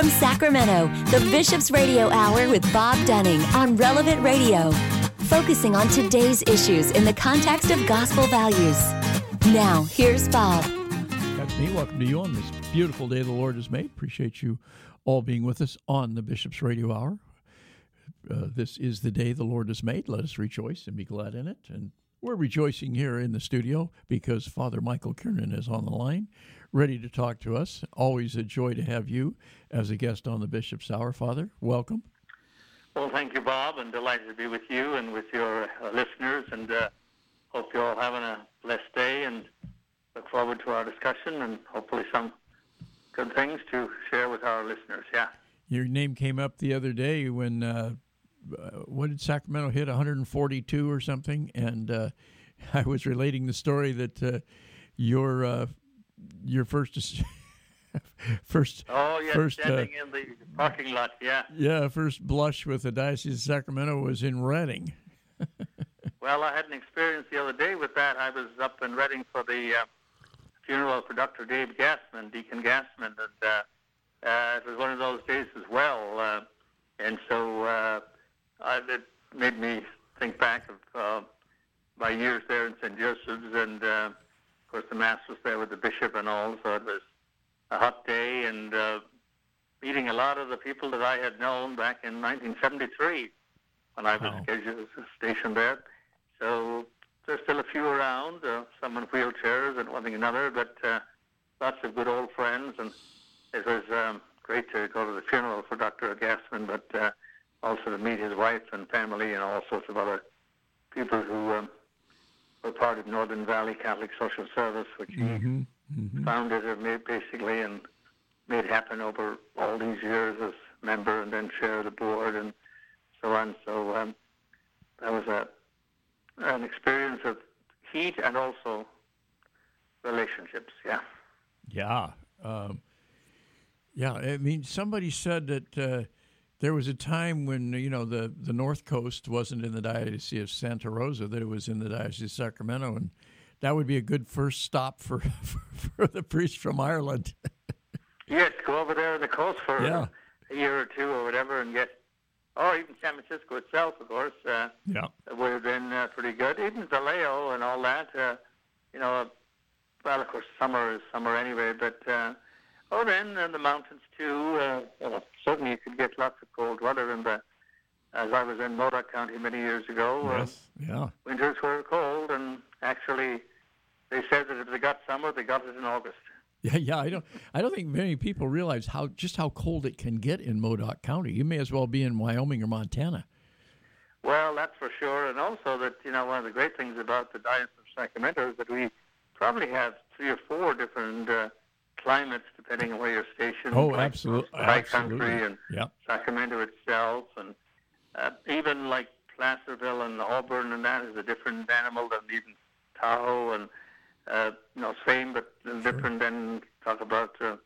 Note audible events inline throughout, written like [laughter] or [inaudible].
From Sacramento, the Bishop's Radio Hour with Bob Dunning on Relevant Radio, focusing on today's issues in the context of gospel values. Now, here's Bob. That's me. Welcome to you on this beautiful day the Lord has made. Appreciate you all being with us on the Bishop's Radio Hour. Uh, this is the day the Lord has made. Let us rejoice and be glad in it. And we're rejoicing here in the studio because Father Michael Kiernan is on the line, ready to talk to us. Always a joy to have you as a guest on the Bishop's Hour. Father, welcome. Well, thank you, Bob, and delighted to be with you and with your uh, listeners. And uh, hope you're all having a blessed day and look forward to our discussion and hopefully some good things to share with our listeners. Yeah. Your name came up the other day when uh, uh, what did Sacramento hit 142 or something, and uh, [laughs] I was relating the story that uh, your uh, your first [laughs] first oh yeah first, uh, standing in the parking lot, yeah, yeah, first blush with the Diocese of Sacramento was in Redding. [laughs] well, I had an experience the other day with that. I was up in Redding for the uh, funeral for Dr. Dave Gassman, Deacon Gassman, and it was one of those days as well. and so uh, it made me think back of uh, my years there in St. Joseph's, and uh, of course the mass was there with the bishop and all, so it was a hot day, and uh, meeting a lot of the people that I had known back in 1973 when I was wow. scheduled, stationed there. So there's still a few around, uh, some in wheelchairs and one thing another, but uh, lots of good old friends, and it was um, great to go to the funeral for Dr. Gassman, but uh, also to meet his wife and family and all sorts of other people who um, were part of Northern Valley Catholic Social Service, which mm-hmm. he mm-hmm. founded or made basically and made happen over all these years as member and then chair of the board and so on. So um, that was a an experience of heat and also relationships. Yeah. Yeah. Um, yeah. I mean, somebody said that. Uh, there was a time when you know the the North Coast wasn't in the Diocese of Santa Rosa; that it was in the Diocese of Sacramento, and that would be a good first stop for for, [laughs] for the priest from Ireland. [laughs] yes, go over there on the coast for yeah. a year or two or whatever, and get, or even San Francisco itself, of course. Uh, yeah, would have been uh, pretty good. Even Vallejo and all that. Uh, you know, well, of course, summer is summer anyway, but. Oh, then in the mountains too. Uh, well, certainly you could get lots of cold weather in the. As I was in Modoc County many years ago, uh, yes, uh, yeah, winters were cold, and actually, they said that if they got summer, they got it in August. Yeah, yeah. I don't. I don't think many people realize how just how cold it can get in Modoc County. You may as well be in Wyoming or Montana. Well, that's for sure, and also that you know one of the great things about the Diocese of Sacramento is that we probably have three or four different uh, climates depending on where you're stationed. Oh, like absolutely. High country and yep. Sacramento itself, and uh, even like Placerville and Auburn, and that is a different animal than even Tahoe, and uh, you know, same but sure. different than talk about uh,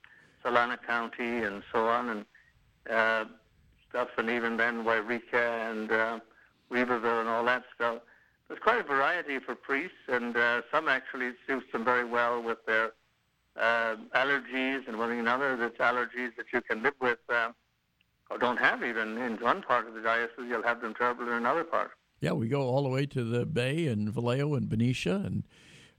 Solano County and so on, and uh, stuff, and even then Yreka and uh, Weaverville and all that stuff. There's quite a variety for priests, and uh, some actually suits them very well with their allergies and one thing another that's allergies that you can live with uh, or don't have even in one part of the diocese, you'll have them terrible in another part. Yeah, we go all the way to the Bay and Vallejo and Benicia, and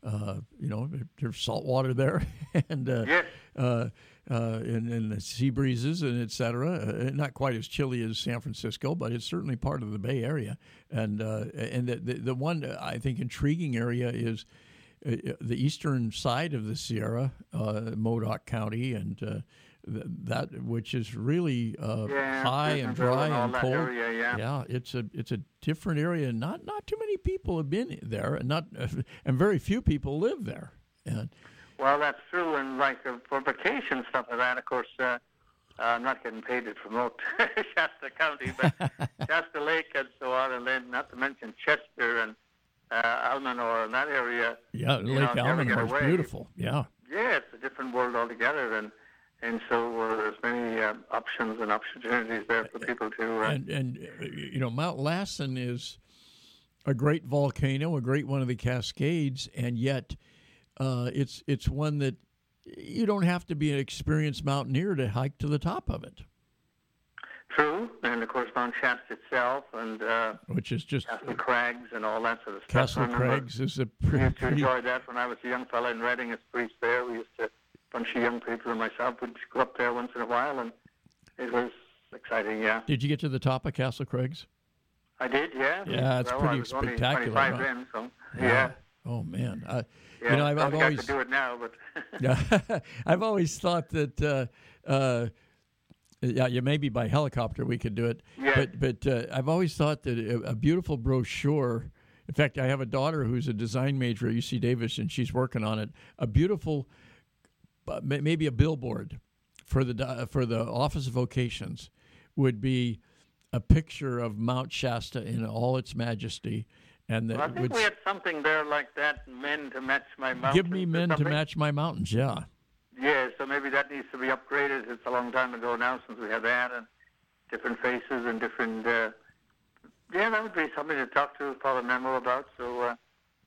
uh, you know there's salt water there, [laughs] and uh, yes. uh, uh, and, and the sea breezes and etc. Uh, not quite as chilly as San Francisco, but it's certainly part of the Bay Area. And uh, and the, the, the one I think intriguing area is the eastern side of the Sierra, uh, Modoc County, and uh, th- that which is really uh, yeah, high and dry and, and cold. Area, yeah. yeah, it's a it's a different area. Not not too many people have been there, and not [laughs] and very few people live there. And, well, that's true, and like for vacation stuff like that, of course. I'm not getting paid to promote [laughs] Shasta County, but [laughs] Shasta Lake and so on, and then not to mention Chester and uh, Almanor and that area. Yeah, Lake Almanor is beautiful. Yeah. Yeah, it's a different world altogether, and and so uh, there's many uh, options and opportunities there for people to. Uh, and and uh, you know, Mount Lassen is a great volcano, a great one of the Cascades, and yet uh, it's it's one that you don't have to be an experienced mountaineer to hike to the top of it. True, and of course Mount Shasta itself, and uh, which is just Castle Crags and all that sort of stuff. Castle Crags is a pretty. We used to enjoy that when I was a young fellow in Redding as priest there. We used to, a bunch of young people and myself would go up there once in a while, and it was exciting. Yeah. Did you get to the top of Castle Crags? I did. Yeah. Yeah, it's well, pretty I spectacular. Only 25 huh? then, so yeah. Oh man, uh, Yeah, you know I've, I I've I always do it now, but Yeah, [laughs] I've always thought that. Uh, uh, yeah, yeah, maybe by helicopter we could do it. Yeah. But but uh, I've always thought that a, a beautiful brochure. In fact, I have a daughter who's a design major at UC Davis, and she's working on it. A beautiful, uh, maybe a billboard for the di- for the Office of Vocations would be a picture of Mount Shasta in all its majesty, and that I think would we had something there like that. Men to match my mountains. give me men to match my mountains. Yeah. Yeah, so maybe that needs to be upgraded. It's a long time ago now since we had that, and different faces and different. Uh, yeah, that would be something to talk to Father Memo about. So uh,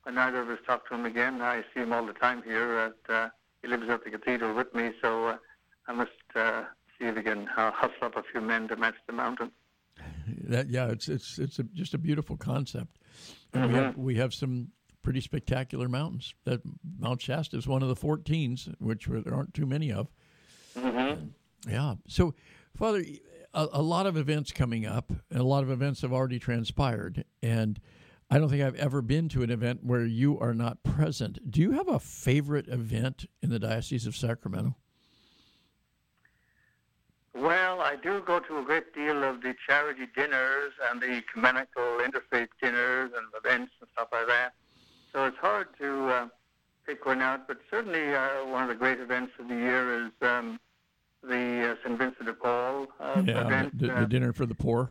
when neither of us talk to him again, I see him all the time here. At uh, he lives at the cathedral with me, so uh, I must uh, see if we can uh, hustle up a few men to match the mountain. That yeah, it's it's it's a, just a beautiful concept, and we have we have some pretty spectacular mountains. That Mount Shasta is one of the 14s, which there aren't too many of. Mm-hmm. Yeah. So, Father, a, a lot of events coming up, and a lot of events have already transpired, and I don't think I've ever been to an event where you are not present. Do you have a favorite event in the Diocese of Sacramento? Well, I do go to a great deal of the charity dinners and the ecumenical interfaith dinners and events and stuff like that. So it's hard to uh, pick one out, but certainly uh, one of the great events of the year is um, the uh, St. Vincent de Paul uh, Yeah, event. the, uh, the dinner for the poor.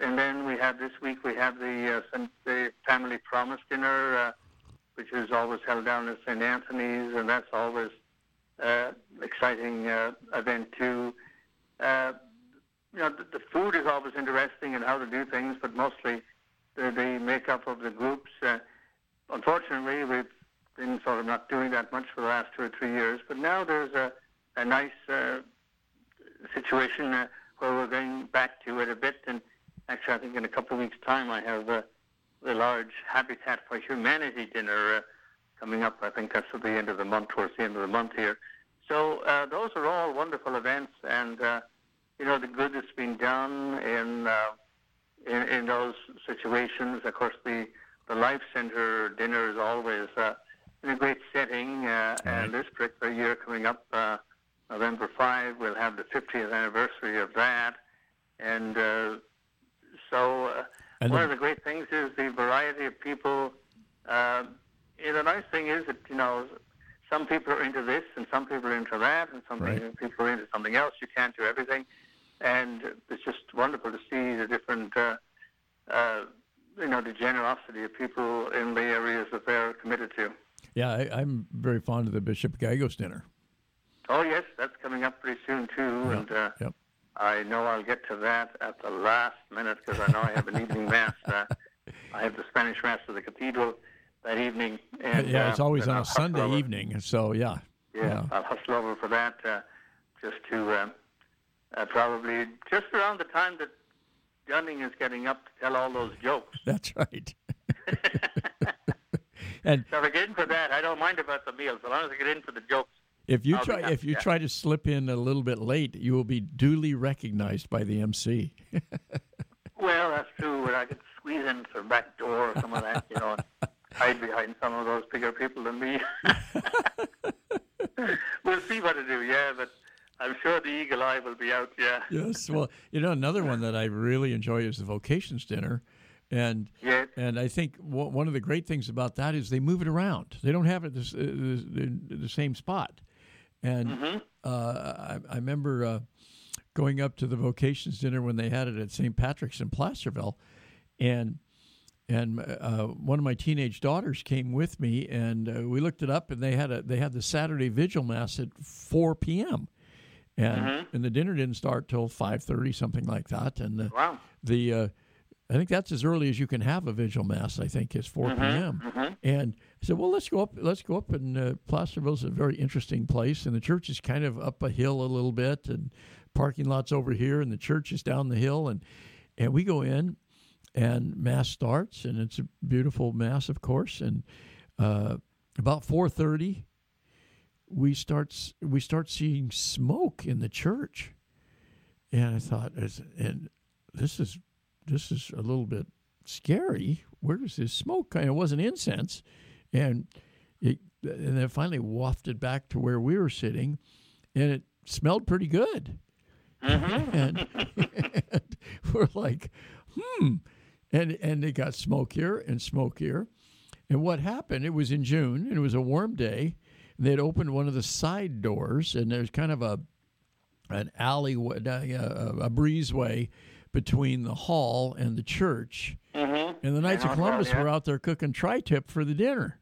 and then we have this week we have the uh, the Family Promise Dinner, uh, which is always held down at St. Anthony's, and that's always uh, exciting uh, event too. Uh, you know, the, the food is always interesting and how to do things, but mostly the, the makeup of the groups. Unfortunately, we've been sort of not doing that much for the last two or three years, but now there's a, a nice uh, situation uh, where we're going back to it a bit. And actually, I think in a couple of weeks' time, I have uh, the large Habitat for Humanity dinner uh, coming up. I think that's at the end of the month, towards the end of the month here. So uh, those are all wonderful events, and uh, you know the good that's been done in, in in those situations. Of course, the the Life Center dinner is always uh, in a great setting, uh, and this particular year coming up, uh, November 5, we'll have the 50th anniversary of that, and uh, so uh, And one the- of the great things is the variety of people. Uh, and the nice thing is that you know some people are into this and some people are into that and some Right. people are into something else. You can't do everything, and it's just wonderful to see the different. Uh, uh, you know the generosity of people in the areas that they're committed to. Yeah, I, I'm very fond of the Bishop Gallegos dinner. Oh yes, that's coming up pretty soon too, and uh, Yep. I know I'll get to that at the last minute because I know I have an evening [laughs] mass. Uh, I have the Spanish mass of the cathedral that evening, and yeah, it's uh, always then on I'll a Sunday over- evening. So yeah, Yeah, I'll hustle over for that uh, just to uh, uh, probably just around the time that Dunning is getting up to tell all those jokes. that's right. [laughs] and So if I get in for that, I don't mind about the meals, as long as I get in for the jokes. if you I'll try if you try to slip in a little bit late, you will be duly recognized by the MC. [laughs] Well, that's true, but I could squeeze in through the back door or some of that, you know, hide behind some of those bigger people than me. [laughs] we'll see what to do, yeah, but I'm sure the eagle eye will be out, yeah. yes. Well, you know, another one that I really enjoy is the vocations dinner, and Yeah. and I think w- one of the great things about that is they move it around. They don't have it this, uh, the, the same spot, and Mm-hmm. uh, I, I remember uh, going up to the vocations dinner when they had it at St. Patrick's in Placerville, and and uh, one of my teenage daughters came with me, and uh, we looked it up, and they had a they had the Saturday vigil mass at four p.m. And, Mm-hmm. and the dinner didn't start till five thirty, something like that. And the, Wow. the uh, I think that's as early as you can have a vigil mass. I think is 4 Mm-hmm. p.m. And I said, "Well, let's go up. Let's go up." And uh, Placerville's a very interesting place, and the church is kind of up a hill a little bit, and parking lots over here, and the church is down the hill, and and we go in, and mass starts, and it's a beautiful mass, of course, and uh, about four thirty, we start we start seeing smoke in the church, and I thought, and this is this is a little bit scary. Where does this smoke come? It wasn't incense, and it and then finally wafted back to where we were sitting, and it smelled pretty good. Mm-hmm. and, and we're like, hmm. And and it got smokier and smokier. And what happened? It was in June, and it was a warm day. They'd opened one of the side doors, and there's kind of a an alley, uh, a breezeway between the hall and the church. Mm-hmm. And the Knights of Columbus were out there cooking tri-tip for the dinner.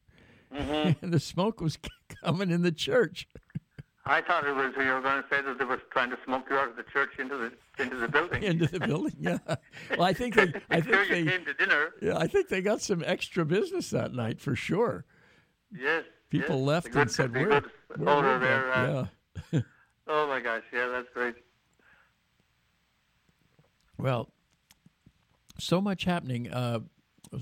Mm-hmm. And [laughs] the smoke was [laughs] coming in the church. I thought it was you were going to say that they were trying to smoke you out of the church into the into the building. [laughs] into the building, yeah. Well, I think they, I sure think you they, came to dinner. yeah, I think they got some extra business that night for sure. Yes. People yes. left good, and said, "Where, where were there. Uh, yeah. [laughs] Oh my gosh, yeah, that's great. Well, so much happening. Uh,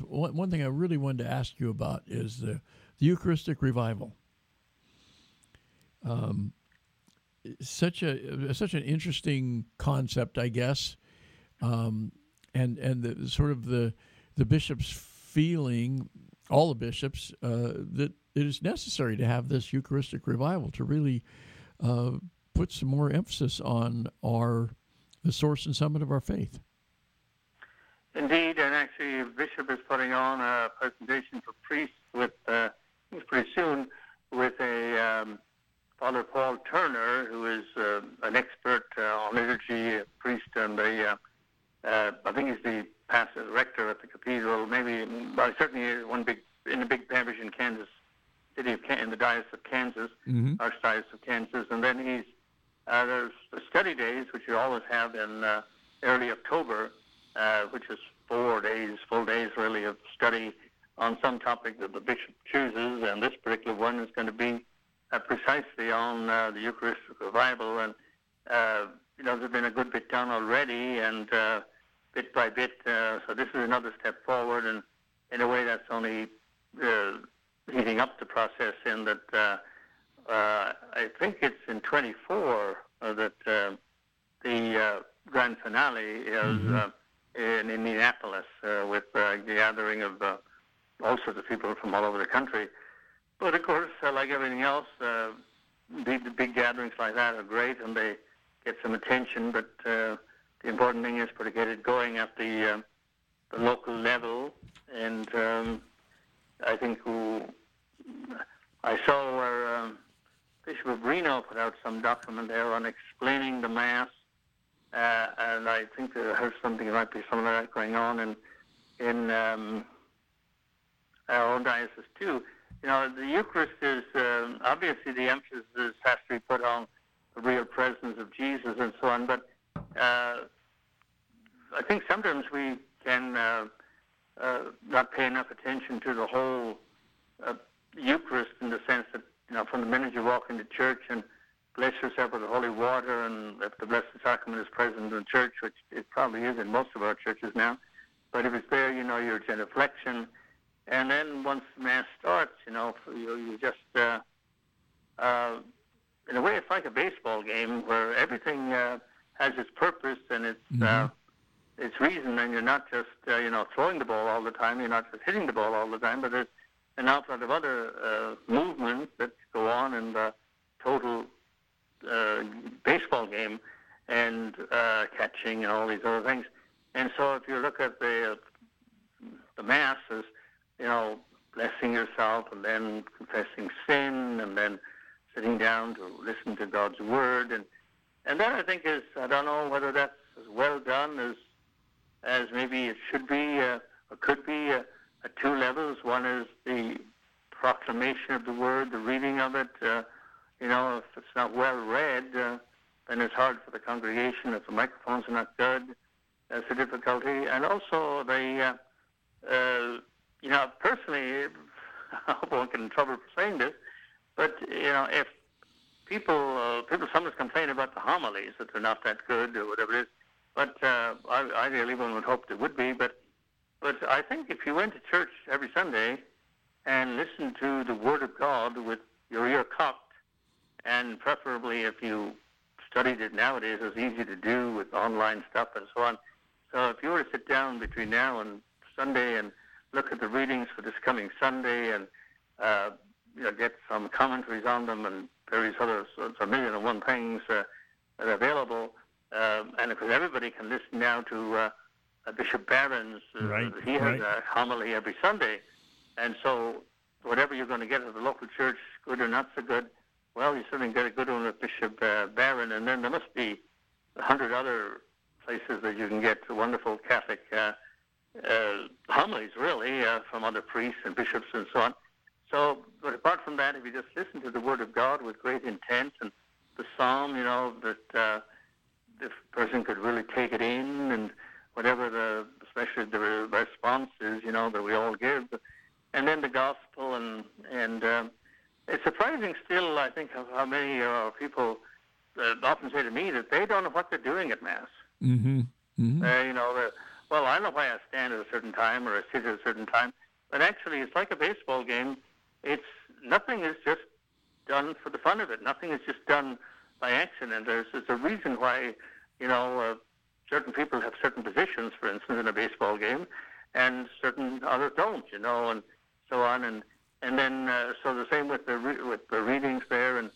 one, one thing I really wanted to ask you about is the, the Eucharistic revival. Um, such a such an interesting concept, I guess, um, and and the sort of the the bishops feeling, all the bishops, uh, that it is necessary to have this Eucharistic revival to really uh, put some more emphasis on our the source and summit of our faith. Indeed, and actually, Bishop is putting on a presentation for priests with, uh, pretty soon, with a um, Father Paul Turner, who is uh, an expert uh, on liturgy, a priest, and uh, uh, I think he's the pastor, rector at the cathedral, maybe, certainly one big, in a big parish in Kansas City, of, in the Diocese of Kansas, Mm-hmm. Archdiocese of Kansas, and then he's, uh, there's the study days, which you always have in uh, early October, uh, which is four days, full days really of study on some topic that the bishop chooses, and this particular one is going to be uh, precisely on uh, the Eucharistic revival. And uh, you know, there's been a good bit done already, and uh, bit by bit. Uh, so this is another step forward, and in a way, that's only uh, heating up the process. In that, uh, uh, I think it's in 24 uh, that uh, the uh, grand finale is uh, in Indianapolis uh, with uh, the gathering of uh, all sorts of people from all over the country. But of course, uh, like everything else, uh, the, the big gatherings like that are great and they get some attention. But uh, the important thing is for to get it going at the, the local level. And um, I think who, I saw where um, Bishop of Reno put out some document there on explaining the Mass. Uh, and I think I heard something might be some of that going on in in um, our own diocese too. You know, the Eucharist is um, obviously the emphasis has to be put on the real presence of Jesus and so on. But uh, I think sometimes we can uh, uh, not pay enough attention to the whole uh, Eucharist in the sense that you know, from the minute you walk into church and bless yourself with the holy water, and if the Blessed Sacrament is present in church, which it probably is in most of our churches now, but if it's there, you know, your genuflection. And then once Mass starts, you know, you, you just, uh, uh, in a way, it's like a baseball game where everything uh, has its purpose and its, uh, its reason, and you're not just, uh, you know, throwing the ball all the time, you're not just hitting the ball all the time, but there's an outlet of other uh, movements that go on in the total uh, baseball game and uh, catching and all these other things. And so if you look at the uh, the mass as you know blessing yourself and then confessing sin and then sitting down to listen to God's word and and that I think is I don't know whether that's as well done as as maybe it should be uh, or could be uh, at two levels. One is the proclamation of the word, the reading of it. Uh, you know, if it's not well read, uh, then it's hard for the congregation. If the microphones are not good, that's a difficulty. And also the, uh, uh, you know, personally, [laughs] I hope won't get in trouble for saying this, but you know, if people uh, people sometimes complain about the homilies that they're not that good or whatever it is, but uh, I, ideally one would hope they would be. But but I think if you went to church every Sunday and listened to the Word of God with your ear cocked, and preferably if you studied it nowadays, it's easy to do with online stuff and so on. So if you were to sit down between now and Sunday and look at the readings for this coming Sunday and uh, you know, get some commentaries on them and various other of million and one things uh, that are available. Um, and of course, everybody can listen now to uh, Bishop Barron's. Uh, right, he has right. a homily every Sunday. And so, whatever you're going to get at the local church, good or not so good, well, you certainly get a good one with Bishop uh, Barron. And then there must be a hundred other places that you can get wonderful Catholic uh, uh, homilies, really, uh, from other priests and bishops and so on. So, but apart from that, if you just listen to the Word of God with great intent and the Psalm, you know, that uh, the person could really take it in and whatever the, especially the response is, you know, that we all give. And then the Gospel and, and um, it's surprising still, I think, how many uh, people uh, often say to me that they don't know what they're doing at Mass. Mm-hmm. mm-hmm. Uh, you know, the, well, I know why I stand at a certain time or I sit at a certain time, but actually, it's like a baseball game. It's nothing is just done for the fun of it. Nothing is just done by accident. There's, there's a reason why, you know, uh, certain people have certain positions, for instance, in a baseball game, and certain others don't. You know, and so on, and and then uh, so the same with the re- with the readings there, and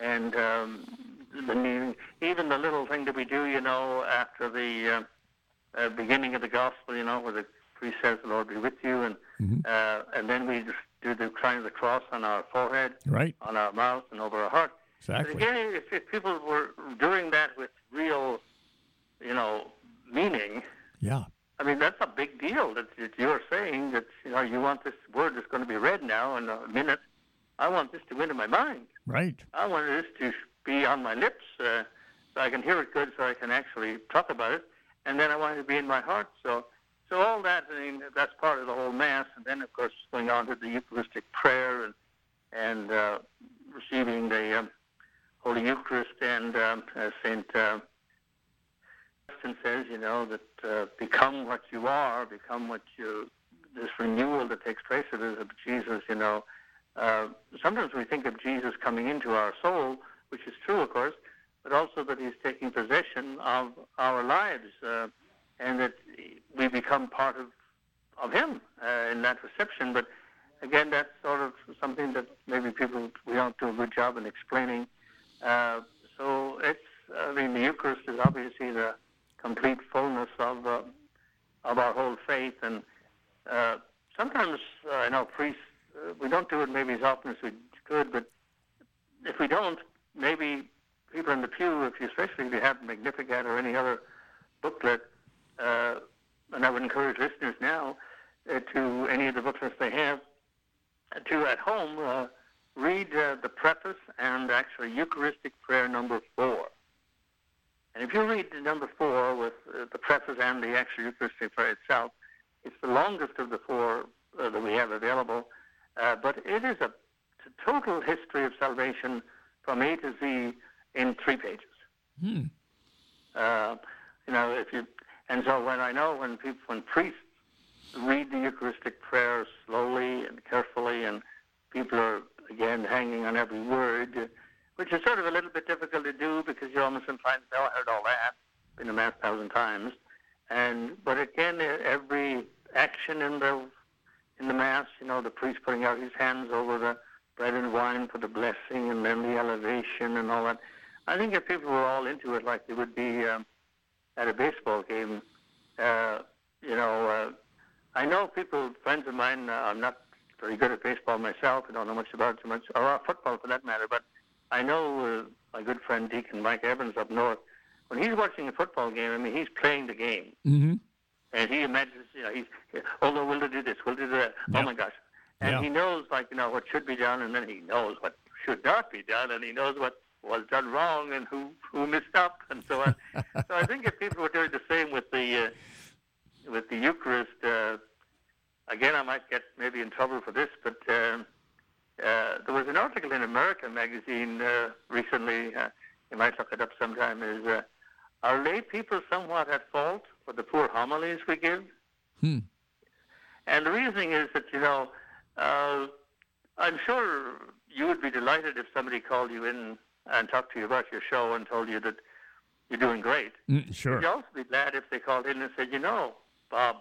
and um, the even the little thing that we do, you know, after the uh, uh, beginning of the gospel, you know, where the priest says, "The Lord be with you," and Mm-hmm. uh, and then we just do the sign of the cross on our forehead, Right. on our mouth, and over our heart. Exactly. But again, if, if people were doing that with real, you know, meaning, Yeah. I mean, that's a big deal that, that you're saying that, you know, you want this word that's going to be read now in a minute. I want this to go into my mind. Right. I want this to be on my lips uh, so I can hear it good so I can actually talk about it. And then I want it to be in my heart. So, so all that, I mean, that's part of the whole Mass. And then, of course, going on to the Eucharistic prayer and, and uh, receiving the um, Holy Eucharist. And um, as St. Uh, Augustine says, you know, that uh, become what you are, become what you, this renewal that takes place of Jesus, you know. Uh, sometimes we think of Jesus coming into our soul, which is true, of course, but also that he's taking possession of our lives uh, and that we become part of, of him uh, in that reception. But again, that's sort of something that maybe people, we don't do a good job in explaining. Uh, so it's, I mean, the Eucharist is obviously the complete fullness of, uh, of our whole faith. And uh, sometimes, uh, I know priests, uh, we don't do it maybe as often as we could, but if we don't, maybe people in the pew, if you, especially if you have Magnificat or any other booklet, and I would encourage listeners now to any of the booklets they have, to at home read uh, the preface and actually Eucharistic prayer number four. And if you read the number four with uh, the preface and the actual Eucharistic prayer itself, it's the longest of the four uh, that we have available, uh, but it is a, a total history of salvation from A to Z in three pages. Hmm. Uh, you know, if you and so when I know when people when priests read the Eucharistic prayer slowly and carefully, and people are again hanging on every word, which is sort of a little bit difficult to do because you're almost inclined to say, "Oh, I heard all that, been a mass thousand times," and but again, every action in the in the mass, you know, the priest putting out his hands over the bread and wine for the blessing, and then the elevation and all that. I think if people were all into it like they would be um, at a baseball game, uh, you know, uh, I know people, friends of mine, uh, I'm not very good at baseball myself. I don't know much about it too much, or uh, football for that matter, but I know uh, my good friend Deacon Mike Evans up north, when he's watching a football game, I mean, he's playing the game. Mm-hmm. And he imagines, you know, he's, oh no, we'll do this, we'll do that. Yeah. Oh my gosh. And Yeah. he knows, like, you know, what should be done, and then he knows what should not be done, and he knows what was done wrong and who who messed up, and so on. [laughs] so I think if people were doing the same with the uh, with the Eucharist, uh, again, I might get maybe in trouble for this, but um, uh, there was an article in American magazine uh, recently. Uh, you might look it up sometime. Is uh, are lay people somewhat at fault for the poor homilies we give? Hmm. And the reasoning is that you know, uh, I'm sure you would be delighted if somebody called you in and talked to you about your show and told you that you're doing great. Mm, sure. You'd also be glad if they called in and said, you know, Bob,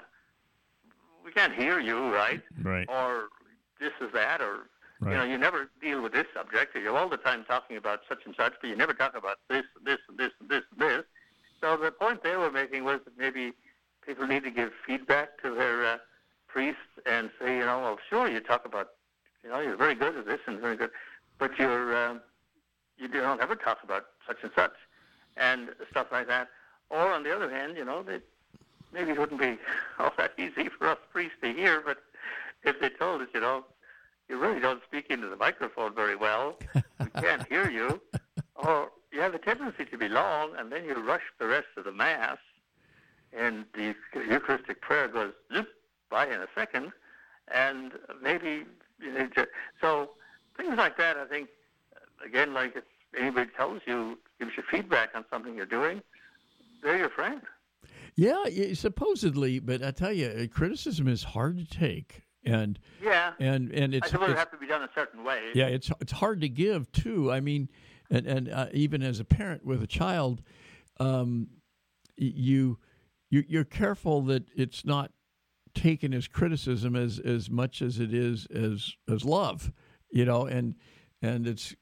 we can't hear you, right? Right. Or this is that, or Right. you know, you never deal with this subject. You're all the time talking about such and such, but you never talk about this, this, this, this, this. So the point they were making was that maybe people need to give feedback to their uh, priests and say, you know, well, sure, you talk about, you know, you're very good at this and very good, but you're uh, you don't ever talk about such and such and stuff like that. Or on the other hand, you know, they, maybe it wouldn't be [laughs] all that easy for us priests to hear, but if they told us, you know, you really don't speak into the microphone very well, we [laughs] can't hear you, or you have a tendency to be long, and then you rush the rest of the Mass, and the Eucharistic prayer goes zoop by in a second, and maybe, you know, so things like that, I think, again, like if anybody tells you, gives you feedback on something you're doing, they're your friend. Yeah, supposedly, but I tell you, criticism is hard to take, and Yeah. and and I it's, it it's have to be done a certain way. yeah, it's it's hard to give too. I mean, and and uh, even as a parent with a child, um, you you you're careful that it's not taken as criticism as as much as it is as as love, you know, and and it's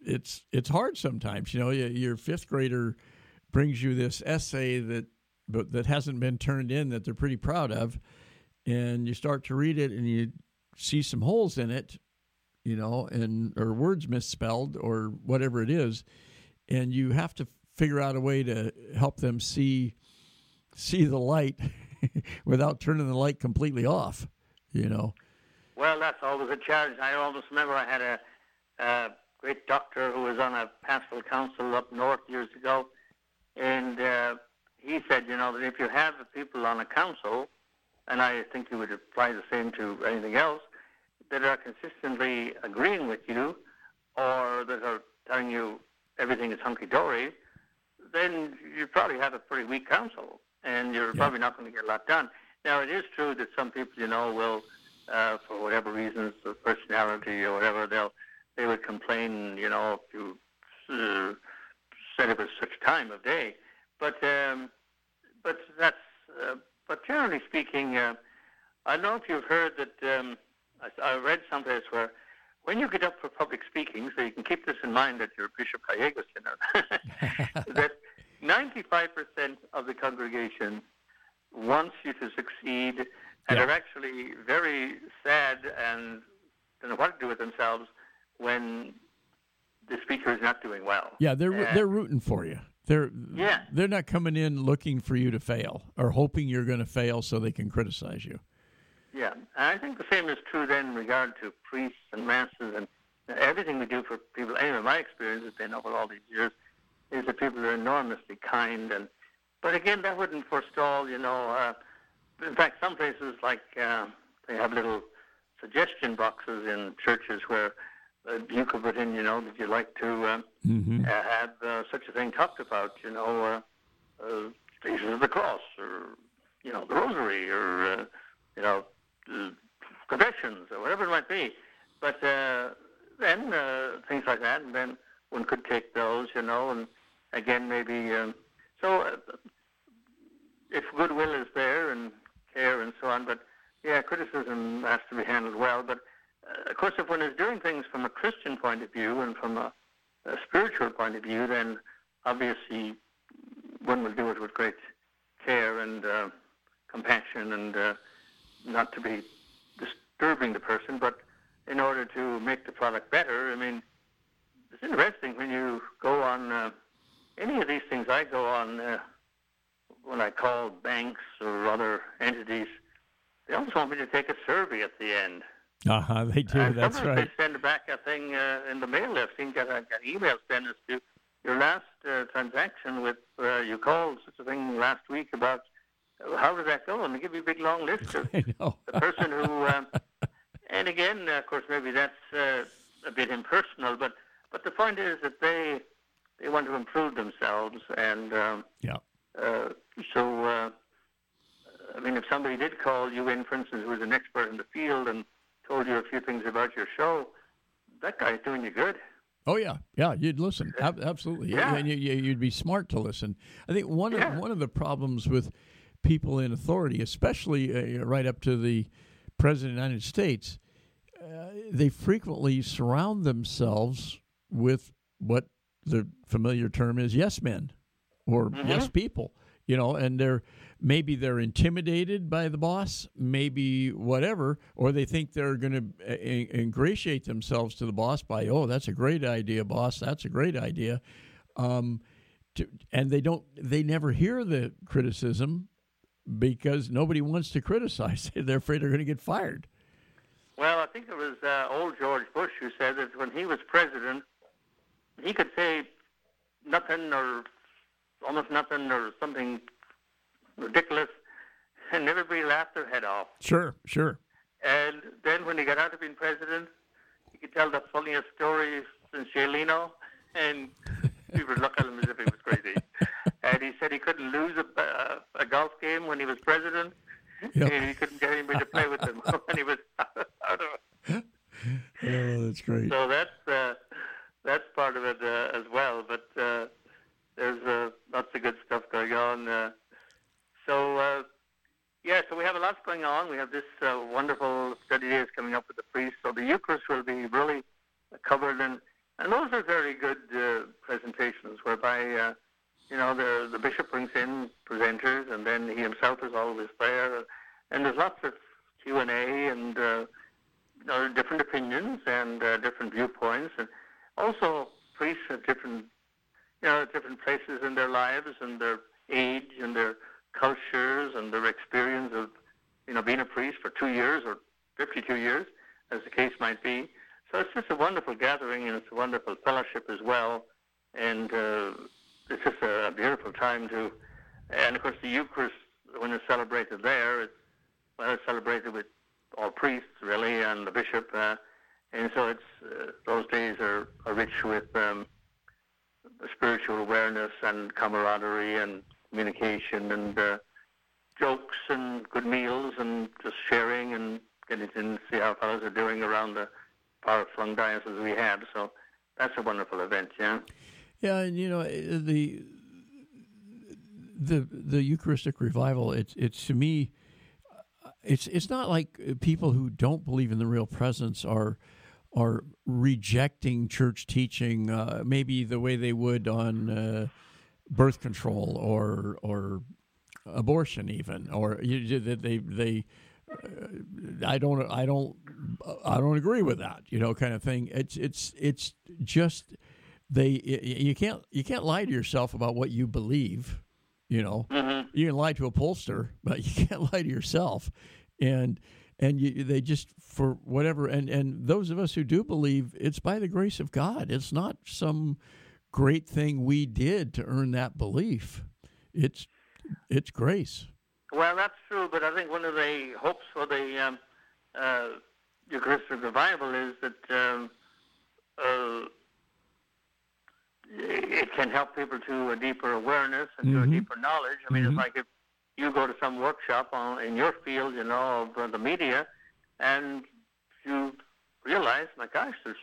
it's it's hard sometimes. You know, your fifth grader brings you this essay that but that hasn't been turned in that they're pretty proud of, and you start to read it and you see some holes in it, you know, and or words misspelled or whatever it is, and you have to figure out a way to help them see see the light [laughs] without turning the light completely off, you know. Well, that's always a challenge. I almost remember I had a, a great doctor who was on a pastoral council up north years ago, and uh, he said, you know, that if you have the people on a council, and I think you would apply the same to anything else, that are consistently agreeing with you, or that are telling you everything is hunky dory, then you probably have a pretty weak council, and you're probably not going to get a lot done. Now, it is true that some people, you know, will, uh, for whatever reasons, or personality or whatever, they'll they would complain, you know, if you uh, said it was such time of day. But um, but that's uh, but generally speaking, uh, I don't know if you've heard that um, I, I read someplace where when you get up for public speaking, so you can keep this in mind that you're Bishop Gallegos, you know, [laughs] that 95% of the congregation wants you to succeed and Yeah. are actually very sad and don't know what to do with themselves when the speaker is not doing well. Yeah, they're And- they're rooting for you. They're Yeah. they're not coming in looking for you to fail or hoping you're going to fail so they can criticize you. Yeah, and I think the same is true then in regard to priests and masses and everything we do for people. Anyway, my experience has been over all these years is that people are enormously kind, and but again, that wouldn't forestall, you know. Uh, in fact, some places like uh, they have little suggestion boxes in churches where uh, you could put in, you know, that you'd like to uh, Mm-hmm. uh, have uh, such a thing talked about, you know, uh, uh, Jesus of the Cross, or you know, the Rosary, or uh, you know, uh, confessions, or whatever it might be. But uh, then uh, things like that, and then one could take those, you know, and again maybe. Um, so uh, if goodwill is there and care and so on, but yeah, criticism has to be handled well. But uh, of course, if one is doing things from a Christian point of view and from a a spiritual point of view, then obviously one will do it with great care and uh, compassion and uh, not to be disturbing the person, but in order to make the product better. I mean, it's interesting when you go on uh, any of these things I go on uh, when I call banks or other entities. They always want me to take a survey at the end. Uh huh. They do. And That's right. they send back a thing uh, in the mail. I've seen got, got emails sent us to your last uh, transaction with uh, you called such a thing last week about how does that go? And they give you a big long list of [laughs] the person who. Um, and again, of course, maybe that's uh, a bit impersonal, but but the point is that they they want to improve themselves, and um, yeah. Uh, so, uh, I mean, if somebody did call you in, for instance, who was an expert in the field and told you a few things about your show, that guy's doing you good. Oh yeah, yeah. You'd listen, absolutely, yeah. and you, would be smart to listen. I think one of one of the problems with people in authority, especially uh, right up to the president of the United States, uh, they frequently surround themselves with what the familiar term is yes men or mm-hmm. yes people you know and they're maybe they're intimidated by the boss maybe whatever or they think they're going to uh, ingratiate themselves to the boss by oh that's a great idea boss. That's a great idea. Um, to, and they don't they never hear the criticism because nobody wants to criticize. [laughs] They're afraid they're going to get fired. Well i think it was uh, old george bush who said that when he was president he could say nothing or almost nothing or something ridiculous, and everybody laughed their head off. Sure, sure. And then when he got out of being president, he could tell the funniest stories since Leno, and people look at him as if he was crazy. [laughs] and he said he couldn't lose a, uh, a golf game when he was president, yep. and he couldn't get anybody to play with him [laughs] when he was out of it. [laughs] Oh, that's great. So that's uh, that's part of it uh, as well. But uh, there's uh, lots of good stuff going on. Uh, so uh, yeah, so we have a lot going on. We have this uh, wonderful study days coming up with the priests. So the Eucharist will be really covered, and and those are very good uh, presentations whereby. Uh, you know, the the bishop brings in presenters, and then he himself is always there, and there's lots of Q and A, and uh, different opinions and uh, different viewpoints, and also priests at different, you know, different places in their lives and their age and their cultures and their experience of, you know, being a priest for two years or 52 years, as the case might be. So it's just a wonderful gathering and it's a wonderful fellowship as well. And uh, it's just a, beautiful time to, and of course the Eucharist, when it's celebrated there, it's, well, it's celebrated with all priests really and the bishop. Uh, and so it's uh, those days are, are rich with um, spiritual awareness and camaraderie and communication and uh, jokes and good meals and just sharing and getting to see how fellows are doing around the far flung diocese we have. So that's a wonderful event, yeah. Yeah, and you know the the the Eucharistic revival. It's it's to me, it's it's not like people who don't believe in the real presence are are rejecting church teaching, uh, maybe the way they would on uh, birth control or or abortion, even, or you, they they. Uh, I don't. I don't. I don't agree with that. You know, kind of thing. It's it's it's just they. You can't you can't lie to yourself about what you believe. You know, mm-hmm. you can lie to a pollster, but [laughs] you can't lie to yourself. And and you, they just for whatever and and those of us who do believe it's by the grace of God. It's not some great thing we did to earn that belief. It's it's grace. Well, that's true, but I think one of the hopes for the um, uh, Eucharistic revival is that um, uh, it can help people to a deeper awareness and mm-hmm. to a mm-hmm. deeper knowledge. I mean, mm-hmm. it's like if you go to some workshop on, in your field, you know, of uh, the media, and you realize, my gosh, there's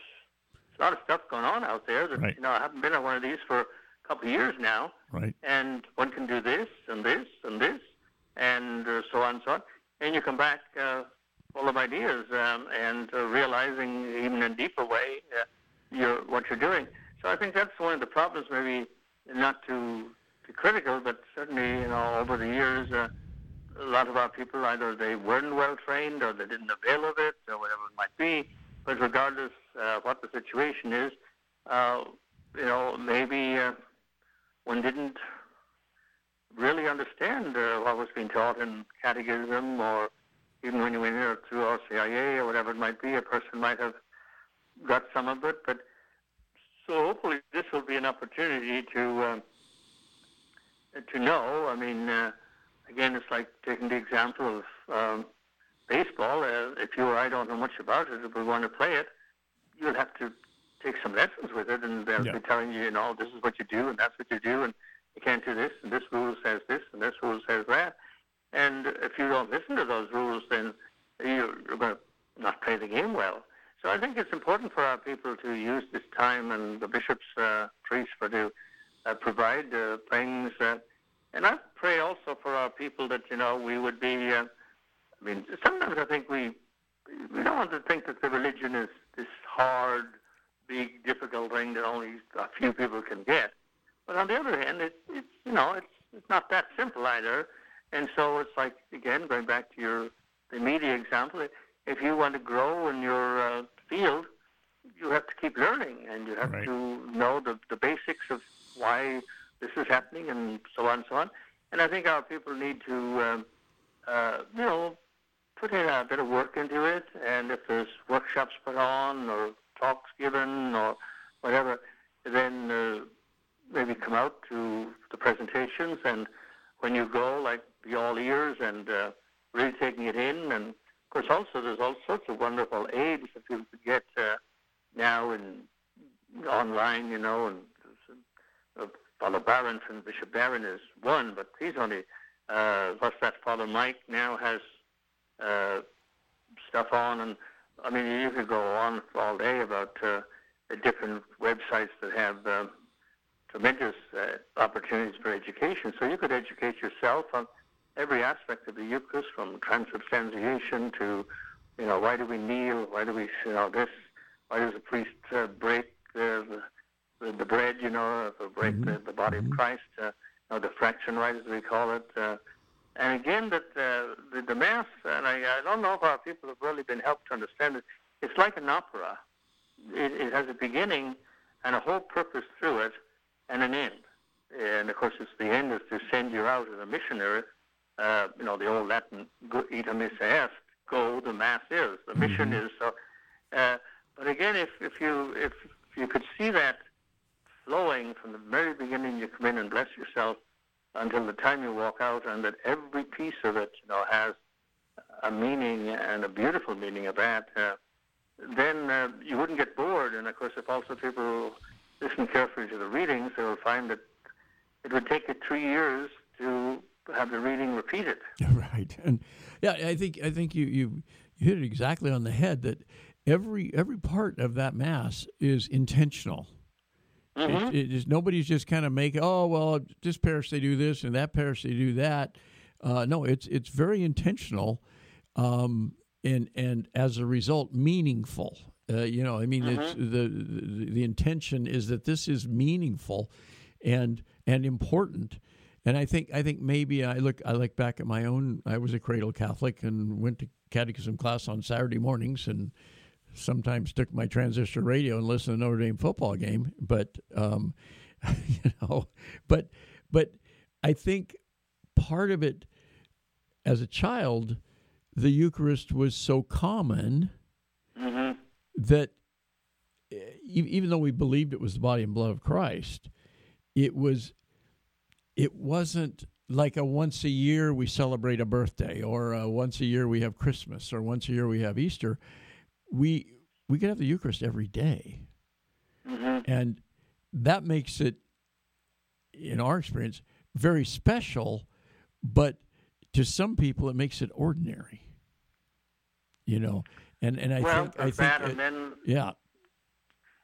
a lot of stuff going on out there that, right. you know, I haven't been at one of these for couple of years now. Right. And one can do this and this and this and uh, so on and so on. And you come back uh, full of ideas um, and uh, realizing even in a deeper way uh, you're, what you're doing. So I think that's one of the problems, maybe not to be critical, but certainly, you know, over the years, uh, a lot of our people either they weren't well trained or they didn't avail of it or whatever it might be. But regardless uh, what the situation is, uh, you know, maybe uh, one didn't really understand uh, what was being taught in catechism or even when you went here through RCIA or whatever it might be, a person might have got some of it. But so hopefully this will be an opportunity to uh, to know. I mean, uh, again, it's like taking the example of um, baseball. Uh, if you or I don't know much about it, if we want to play it, you'll have to take some lessons with it, and they'll Yeah. be telling you, you know, this is what you do, and that's what you do, and you can't do this, and this rule says this, and this rule says that. And if you don't listen to those rules, then you're, going to not play the game well. So I think it's important for our people to use this time and the bishops, uh, priests, for to uh, provide uh, things. Uh, and I pray also for our people that you know we would be. Uh, I mean, sometimes I think we we don't want to think that the religion is this hard, big, difficult thing that only a few people can get. But on the other hand, it, it's you know it's it's not that simple either. And so it's like again going back to your the media example. If you want to grow in your uh, field, you have to keep learning, and you have Right. to know the the basics of why this is happening, and so on and so on. And I think our people need to, um, uh, you know, put in a bit of work into it. And if there's workshops put on or talks given or whatever, then uh, maybe come out to the presentations. And when you go, like be all ears and uh, really taking it in. And of course, also there's all sorts of wonderful aids that people could get uh, now in online, you know, and uh, Father Barron from Bishop Barron is one, but he's only uh, what's that? Father Mike now has uh, stuff on, and I mean you could go on all day about uh, the different websites that have uh, tremendous uh, opportunities for education. So you could educate yourself on every aspect of the Eucharist, from transubstantiation to, you know, why do we kneel? Why do we, you know, this? Why does the priest uh, break the, the the bread? You know, break the, the body of Christ? Uh, you know, the fraction rite, as we call it. Uh, and again, that uh, the, the Mass, and I, I don't know if our people have really been helped to understand it, it's like an opera. It, it has a beginning and a whole purpose through it and an end. And of course, it's the end is to send you out as a missionary. Uh, you know, the old Latin, ite missa est, go, the Mass is. The mission is. So, uh, but again, if, if, you, if you could see that flowing from the very beginning, you come in and bless yourself until the time you walk out, and that every piece of it, you know, has a meaning and a beautiful meaning of that, uh, then uh, you wouldn't get bored. And of course, if also people listen carefully to the readings, they will find that it would take you three years to have the reading repeated. [laughs] Right, and yeah, I think I think you you you hit it exactly on the head that every every part of that mass is intentional. It, it is nobody's just kind of making oh well this parish they do this and that parish they do that. Uh, no, it's it's very intentional, um, and and as a result meaningful. Uh, you know, I mean, it's the, the the intention is that this is meaningful, and and important. And I think I think maybe I look I look back at my own. I was a cradle Catholic and went to catechism class on Saturday mornings and sometimes took my transistor radio and listened to Notre Dame football game. But um, [laughs] you know, but but I think part of it as a child, the Eucharist was so common hmm that e- even though we believed it was the body and blood of Christ, it was it wasn't like a once a year we celebrate a birthday or a once a year we have Christmas or once a year we have Easter. We we could have the Eucharist every day. hmm And that makes it in our experience very special, but to some people it makes it ordinary. You know, and and I well, think I think and then yeah,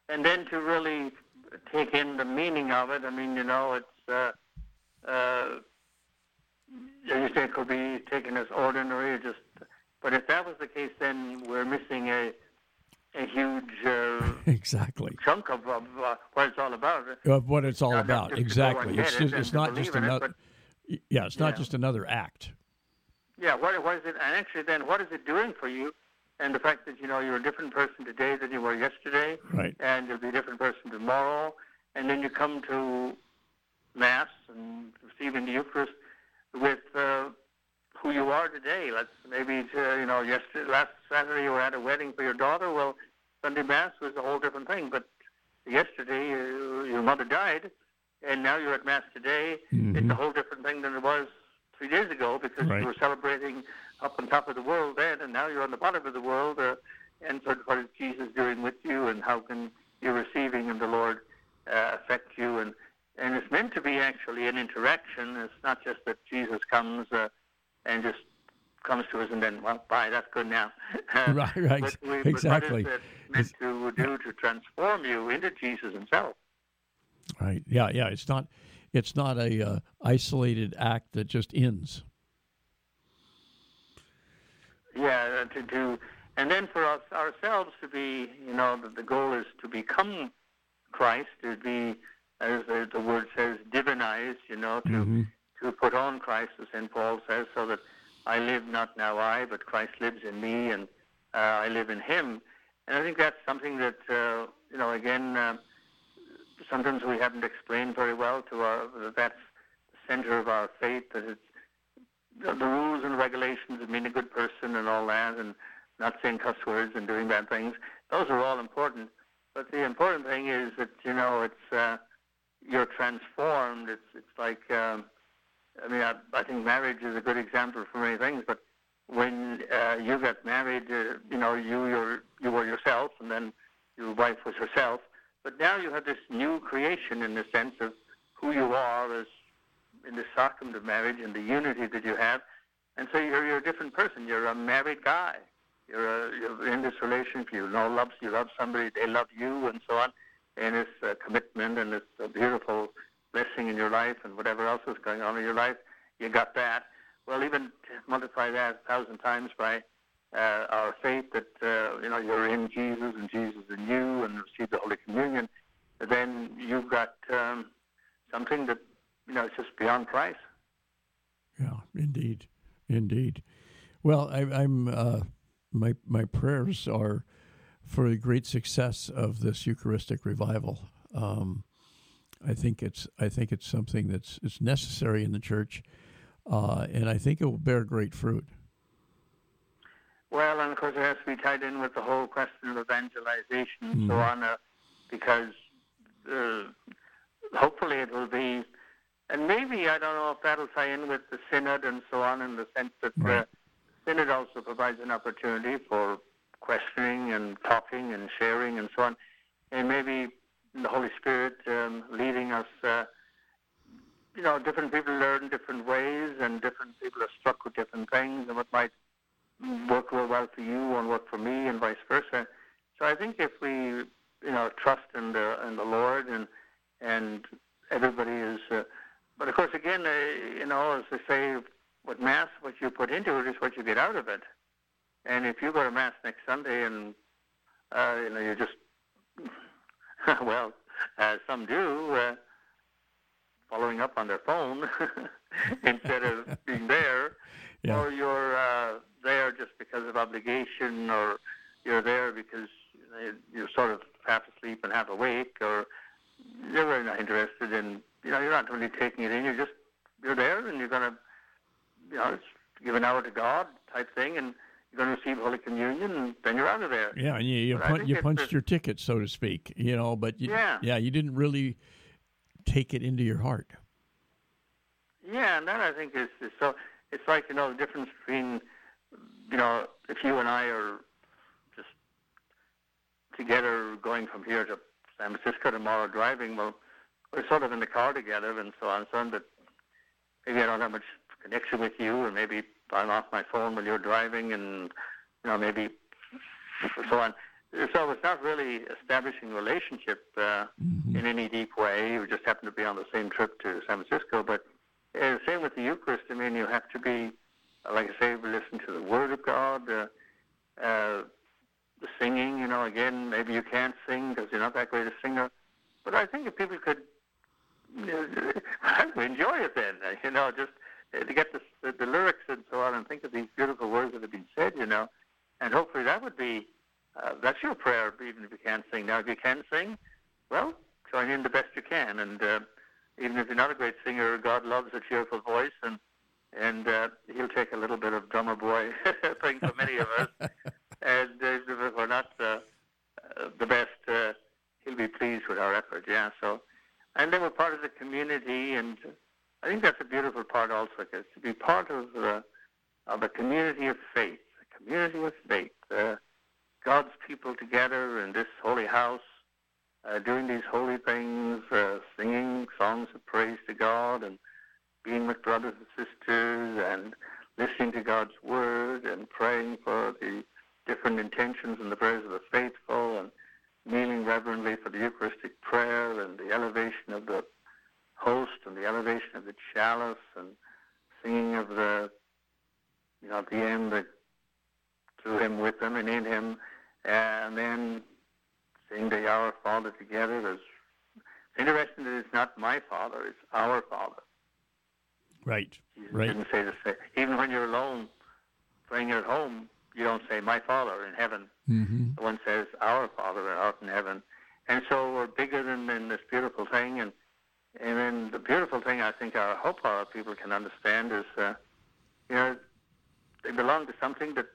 and then to really take in the meaning of it. I mean, you know, it's uh, uh, you say it could be taken as ordinary, or just. But if that was the case, then we're missing a a huge uh, [laughs] exactly. chunk of, of uh, what it's all about. Of what it's all Not about, exactly. It's just it's not just in it, another. yeah, it's not Yeah. just another act. Yeah, what, what is it? And actually, then, what is it doing for you? And the fact that you know you're a different person today than you were yesterday, Right. and you'll be a different person tomorrow, and then you come to mass and receiving the Eucharist with uh, who you are today. Let's maybe uh, you know yesterday, last Saturday you were at a wedding for your daughter. Well, Sunday mass was a whole different thing, but yesterday uh, your mother died, and now you're at mass today. It's a whole different thing than it was three days ago because Right. you were celebrating up on top of the world then, and now you're on the bottom of the world. Uh, and of what is Jesus doing with you, and how can your receiving in the Lord uh, affect you? And and it's meant to be actually an interaction. It's not just that Jesus comes uh, and just comes to us and then, well, bye, that's good now. [laughs] Right, right, But we, exactly. But what is it meant to do to transform you into Jesus Himself? Right. Yeah. Yeah. It's not. It's not a uh, isolated act that just ends. Yeah, uh, to do, and then for us ourselves to be, you know, the, the goal is to become Christ, to be, as the, the word says, divinized, you know, to Mhm. To put on Christ, as St. Paul says, so that I live not now I, but Christ lives in me, and uh, I live in Him. And I think that's something that, uh, you know, again, uh, sometimes we haven't explained very well to our, that that's the center of our faith, that it's the, the rules and regulations of being a good person and all that, and not saying cuss words and doing bad things. Those are all important. But the important thing is that you know it's uh, you're transformed. It's it's like um, I mean I, I think marriage is a good example for many things. But when uh, you got married, uh, you know you you're, you were yourself, and then your wife was herself. But now you have this new creation in the sense of who you are as in the sacrament of marriage and the unity that you have. And so you're, you're a different person. You're a married guy. You're, a, you're in this relationship. You know, loves you love somebody. They love you, and so on. And it's a commitment, and it's a beautiful blessing in your life, and whatever else is going on in your life, you got that. Well, even multiply that a thousand times by uh, our faith that uh, you know you're in Jesus and Jesus in you, and receive the Holy Communion. Then you've got um, something that you know, it's just beyond price. Yeah, indeed, indeed. Well, I, I'm uh, my my prayers are for the great success of this Eucharistic revival. Um, I think it's I think it's something that's it's necessary in the church, uh, and I think it will bear great fruit. Well, and of course it has to be tied in with the whole question of evangelization and so Mhm. on, uh, because uh, hopefully it will be, and maybe I don't know if that'll tie in with the synod and so on, in the sense that Right. synod also provides an opportunity for questioning and talking and sharing and so on, and maybe the Holy Spirit um, leading us. Uh, you know, different people learn different ways, and different people are struck with different things, and what might work real well for you won't work for me, and vice versa. So I think if we, you know, trust in the in the Lord, and and everybody is, uh, but of course, again, uh, you know, as they say, with mass, what you put into it is what you get out of it. And if you go to mass next Sunday and uh, you know you just, [laughs] well, uh, some do. Uh, following up on their phone [laughs] instead of [laughs] being there, Yeah. or you're uh, there just because of obligation, or you're there because you're sort of half asleep and half awake, or you're really not interested in, you know, you're not really taking it in. You're just you're there, and you're gonna, you know, give an hour to God type thing, and you're gonna receive Holy Communion, and then you're out of there. Yeah, and you you, pun- you punched your ticket, so to speak. You know, but you, Yeah. you didn't really take it into your heart. Yeah, and that I think is, is so. It's like you know the difference between, you know, if you and I are just together going from here to San Francisco tomorrow driving, well, we're sort of in the car together and so on and so on. But maybe I don't have much connection with you, or maybe I'm off my phone while you're driving, and you know maybe so on. So it's not really establishing a relationship uh, in any deep way. We just happen to be on the same trip to San Francisco, but uh, same with the Eucharist. I mean, you have to be, like I say, listen to the Word of God. Uh, uh, the singing, you know, again, maybe you can't sing because you're not that great a singer. But I think if people could you know, [laughs] enjoy it then, you know, just to get the, the, the lyrics and so on and think of these beautiful words that have been said, you know. And hopefully that would be, uh, that's your prayer, even if you can't sing. Now, if you can sing, well, join in the best you can. And uh, even if you're not a great singer, God loves a cheerful voice, and and uh, He'll take a little bit of drummer boy [laughs] thing for many of us. [laughs] and uh, if we're not uh, uh, the best, uh, He'll be pleased with our effort. Yeah. So, and then we're part of the community, and I think that's a beautiful part also, because to be part of the of a community of faith, a community of faith, uh, God's people together in this holy house, uh, doing these holy things, uh, singing songs of praise to God, and being with brothers and sisters, and listening to God's word, and praying for the different intentions and the prayers of the faithful, and kneeling reverently for the Eucharistic prayer, and the elevation of the host, and the elevation of the chalice, and singing of the, you know, at the end, the through him, with him, and in him, and then sing the Our Father together. There's interesting that it's not my Father; it's our Father. Right. Jesus right. didn't say the same. Even when you're alone, praying at home, you don't say "My Father" in heaven. Mm-hmm. One says "Our Father" out in heaven, and so we're bigger than, than this beautiful thing. And and then the beautiful thing I think I hope our people can understand is, uh, you know, they belong to something that,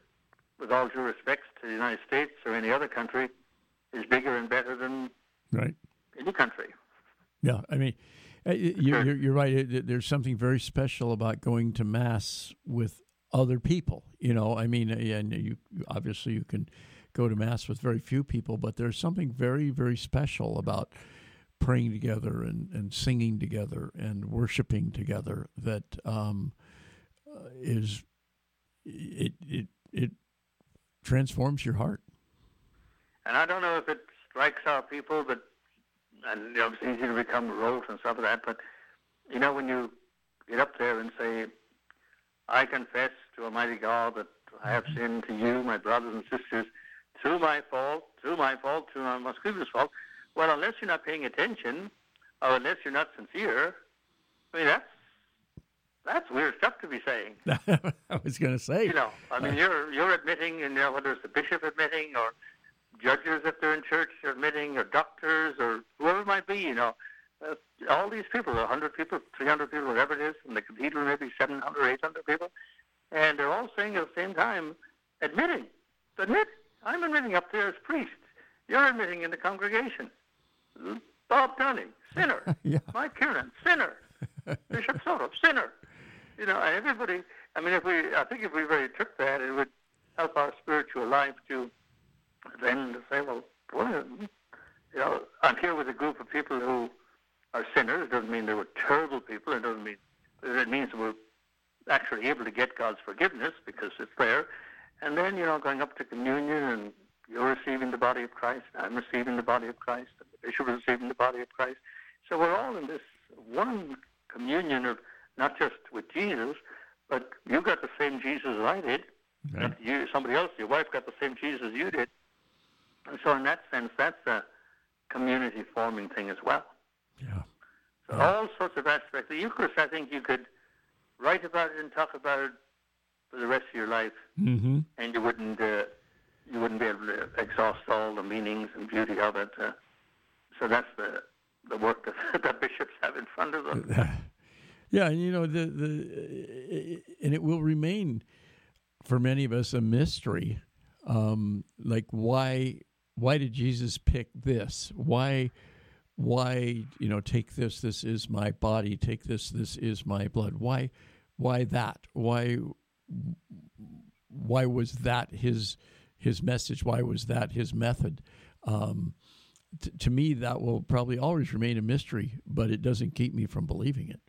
with all due respect to the United States or any other country, is bigger and better than Right. any country. Yeah, I mean, uh, y- you're, you're, you're right. It- There's something very special about going to mass with other people. You know, I mean, uh, and you obviously you can go to mass with very few people, but there's something very, very special about praying together and, and singing together and worshiping together that um, uh, is it it it transforms your heart. And I don't know if it strikes our people, but and you know, it's easy to become rote and stuff like that. But you know, when you get up there and say, "I confess to Almighty God that I have mm-hmm. sinned to you, my brothers and sisters, through my fault, through my fault, through my most grievous fault," well, unless you're not paying attention, or unless you're not sincere, I mean, that's that's weird stuff to be saying. [laughs] I was going to say, You know, I mean, uh, you're you're admitting, and you know, whether it's the bishop admitting or judges if they're in church admitting, or doctors or whoever it might be, you know, uh, all these people, 100 people, 300 people, whatever it is, in the cathedral maybe 700, 800 people, and they're all saying at the same time, admitting, admit, I'm admitting up there as priest. You're admitting in the congregation. Bob Dunning, sinner. [laughs] Yeah. Mike Kiernan, sinner. [laughs] Bishop Soto, sinner. You know, and everybody. I mean, if we, I think if we really took that, it would help our spiritual life to then to say, well, boy, you know, I'm here with a group of people who are sinners. It doesn't mean they were terrible people. It doesn't mean it means we're actually able to get God's forgiveness because it's there. And then, you know, going up to communion and you're receiving the body of Christ, I'm receiving the body of Christ, and the bishop is receiving the body of Christ. So we're all in this one communion of not just with Jesus, but you got the same Jesus as I did. You, somebody else, your wife got the same Jesus you did. And so in that sense, that's a community forming thing as well. Yeah, So all sorts of aspects. The Eucharist, I think you could write about it and talk about it for the rest of your life, mm-hmm. and you wouldn't uh, you wouldn't be able to exhaust all the meanings and beauty of it. Uh, so that's the the work that [laughs] the bishops have in front of them. [laughs] Yeah, and you know the the and it will remain for many of us a mystery. Um, like why why did Jesus pick this? Why why you know take this? This is my body. Take this. This is my blood. Why why that? Why why was that his his message? Why was that his method? Um, t- to me, that will probably always remain a mystery, but it doesn't keep me from believing it.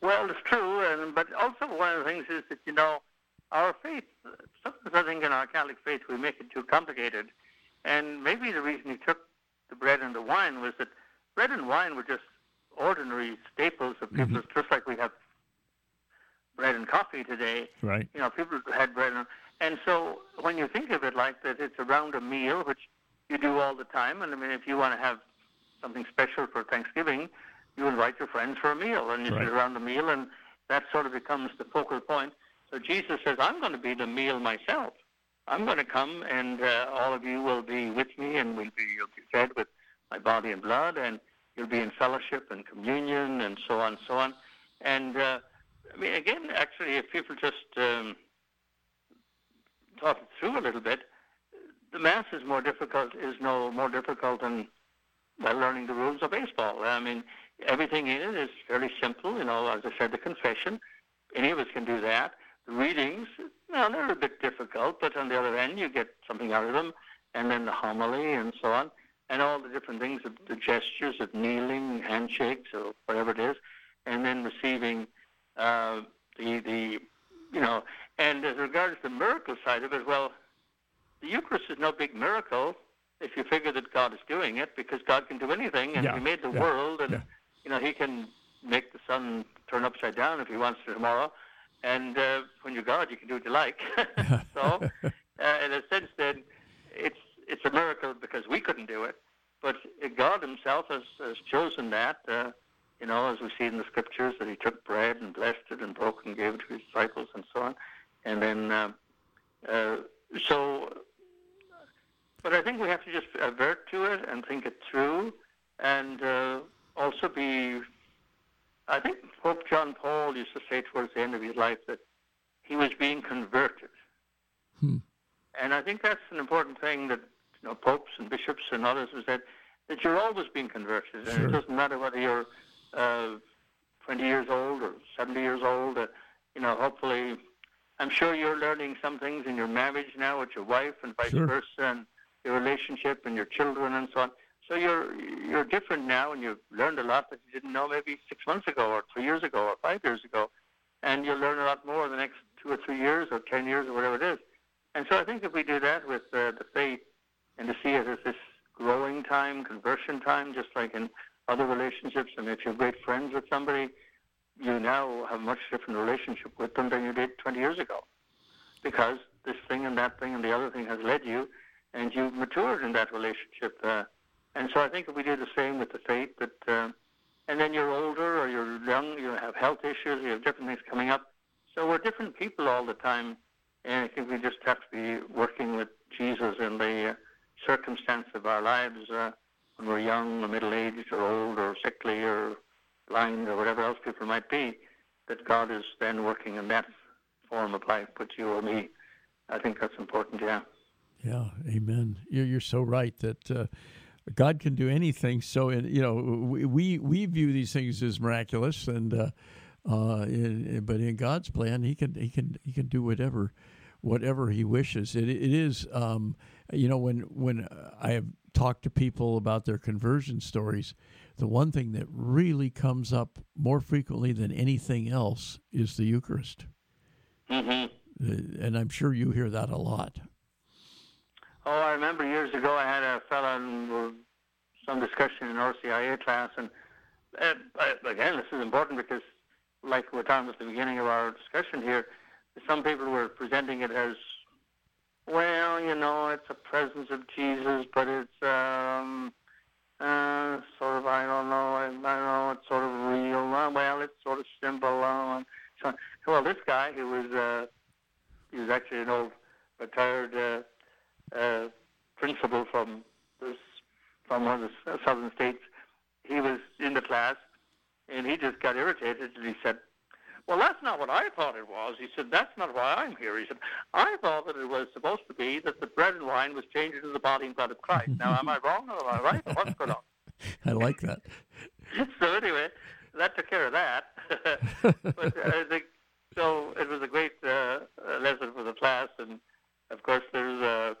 Well, it's true, and but also one of the things is that you know our faith. Sometimes I think in our Catholic faith we make it too complicated, and maybe the reason he took the bread and the wine was that bread and wine were just ordinary staples of mm-hmm. people's, just like we have bread and coffee today. Right. You know, people had bread, and, and so when you think of it like that, it's around a meal, which you do all the time. And I mean, if you want to have something special for Thanksgiving, you invite your friends for a meal, and you Right. sit around the meal, and that sort of becomes the focal point. So Jesus says, "I'm going to be the meal myself. I'm going to come, and uh, all of you will be with me, and we'll be you'll be fed with my body and blood, and you'll be in fellowship and communion, and so on, and so on." And uh, I mean, again, actually, if people just um, thought it through a little bit, the mass is more difficult. Is no more difficult than well, learning the rules of baseball. I mean, everything in it is fairly simple. You know, as I said, the confession. Any of us can do that. The readings, well, they're a bit difficult, but on the other end, you get something out of them. And then the homily and so on, and all the different things, the gestures of kneeling, handshakes, or whatever it is, and then receiving uh, the the you know. And as regards the miracle side of it, well, the Eucharist is no big miracle if you figure that God is doing it, because God can do anything, and Yeah, He made the yeah, world, and yeah. you know He can make the sun turn upside down if He wants to tomorrow. And uh, when you're God, you can do what you like. [laughs] [laughs] so, uh, in a sense, then it's it's a miracle because we couldn't do it, but God Himself has, has chosen that. Uh, you know, as we see in the scriptures, that He took bread and blessed it and broke and gave it to His disciples and so on, and then uh, uh, so. But I think we have to just avert to it and think it through, and uh, also be. I think Pope John Paul used to say towards the end of his life that he was being converted. Hmm. And I think that's an important thing that you know popes and bishops and others have said that you're always being converted, and Sure. it doesn't matter whether you're uh, 20 years old or 70 years old. Uh, you know, hopefully, I'm sure you're learning some things in your marriage now with your wife and vice Sure. versa, and your relationship and your children and so on. So you're you're different now, and you've learned a lot that you didn't know maybe six months ago, or three years ago, or five years ago, and you'll learn a lot more in the next two or three years, or ten years, or whatever it is. And so I think if we do that with uh, the faith and to see it as this growing time, conversion time, just like in other relationships, and if you're great friends with somebody, you now have a much different relationship with them than you did 20 years ago. Because this thing and that thing and the other thing has led you, and you've matured in that relationship. Uh, and so I think if we do the same with the faith, that, uh, and then you're older or you're young, you have health issues, you have different things coming up. So we're different people all the time. And I think we just have to be working with Jesus in the uh, circumstance of our lives uh, when we're young or middle-aged or old or sickly or blind or whatever else people might be, that God is then working in that form of life with you or me. I think that's important, yeah. Yeah, amen. You're, you're so right that uh, God can do anything. So, in, you know, we, we view these things as miraculous, and uh, uh, in, but in God's plan, He can He can He can do whatever whatever He wishes. It it is, um, you know, when when I have talked to people about their conversion stories, the one thing that really comes up more frequently than anything else is the Eucharist, hmm Uh, and I'm sure you hear that a lot. Oh, I remember years ago I had a fellow in uh, some discussion in RCIA class, and uh, again, this is important because, like we're talking at the beginning of our discussion here, some people were presenting it as, well, you know, it's a presence of Jesus, but it's um, uh, sort of, I don't know, I, don't know, it's sort of real. Uh, well, it's sort of symbol. Uh, well, this guy who was, uh, he was actually an old retired. Uh, uh, principal from this, from one of the southern states. He was in the class, and he just got irritated, and he said, "Well, that's not what I thought it was." He said, "That's not why I'm here." He said, "I thought that it was supposed to be that the bread and wine was changed into the body and blood of Christ. Now, am I wrong or am I right? What's going on?" [laughs] I like that. [laughs] so anyway, that took care of that. [laughs] but uh, I think so. It was a great uh, uh, lesson for the class, and of course, there's a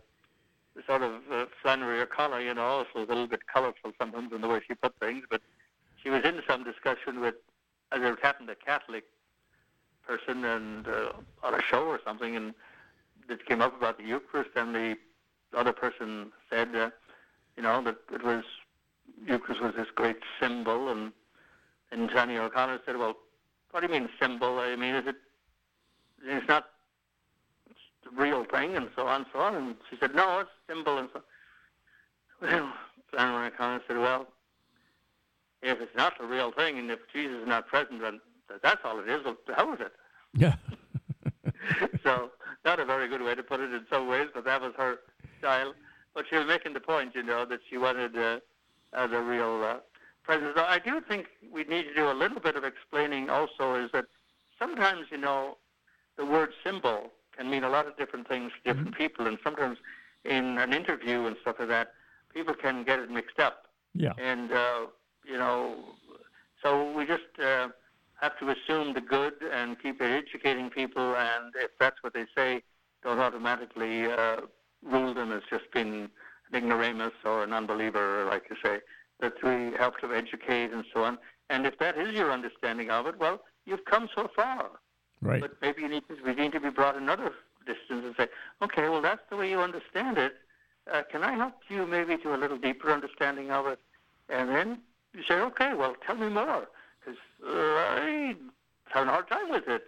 sort of uh, Flannery O'Connor, you know, so a little bit colorful sometimes in the way she put things. But she was in some discussion with, as it happened, a Catholic person, and uh, on a show or something, and it came up about the Eucharist, and the other person said, uh, you know, that it was Eucharist was this great symbol, and and Johnny O'Connor said, well, what do you mean symbol? I mean, is it? It's not real thing, and so on, and so on. And she said, no, it's symbol, and so. [laughs] Well, Johnny O'Connor said, well, if it's not the real thing, and if Jesus is not present, then that's all it is. Well, to hell it. Yeah. [laughs] [laughs] so not a very good way to put it in some ways, but that was her style. But she was making the point, you know, that she wanted uh, uh, the real uh, presence. I do think we need to do a little bit of explaining also is that sometimes, you know, the word symbol can mean a lot of different things to different people, and sometimes in an interview and stuff like that, people can get it mixed up. Yeah. And, uh, you know, so we just uh, have to assume the good and keep educating people, and if that's what they say, don't automatically uh, rule them as just being an ignoramus or an unbeliever, like you say. That we help to educate and so on. And if that is your understanding of it, well, you've come so far. Right. But maybe you need to, we need to be brought another distance and say, okay, well, that's the way you understand it. Uh, can I help you maybe to a little deeper understanding of it? And then you say, okay, well, tell me more, because uh, I have a hard time with it.